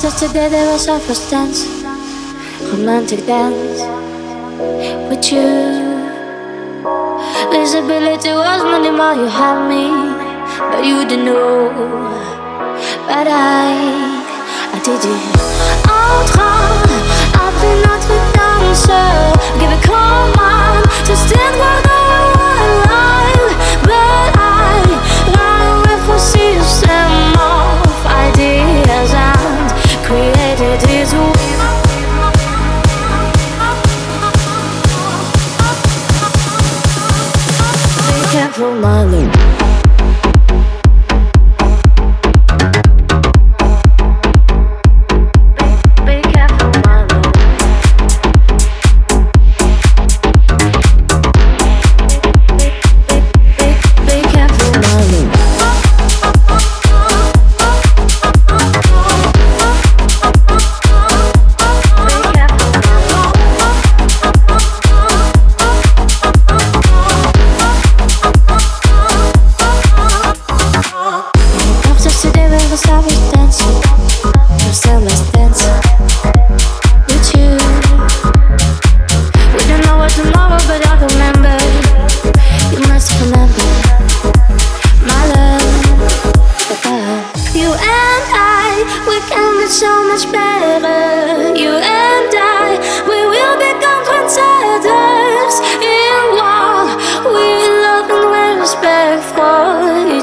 just today there was our first dance Romantic dance With you. Visibility was minimal, you had me But you didn't know. But I, I did it.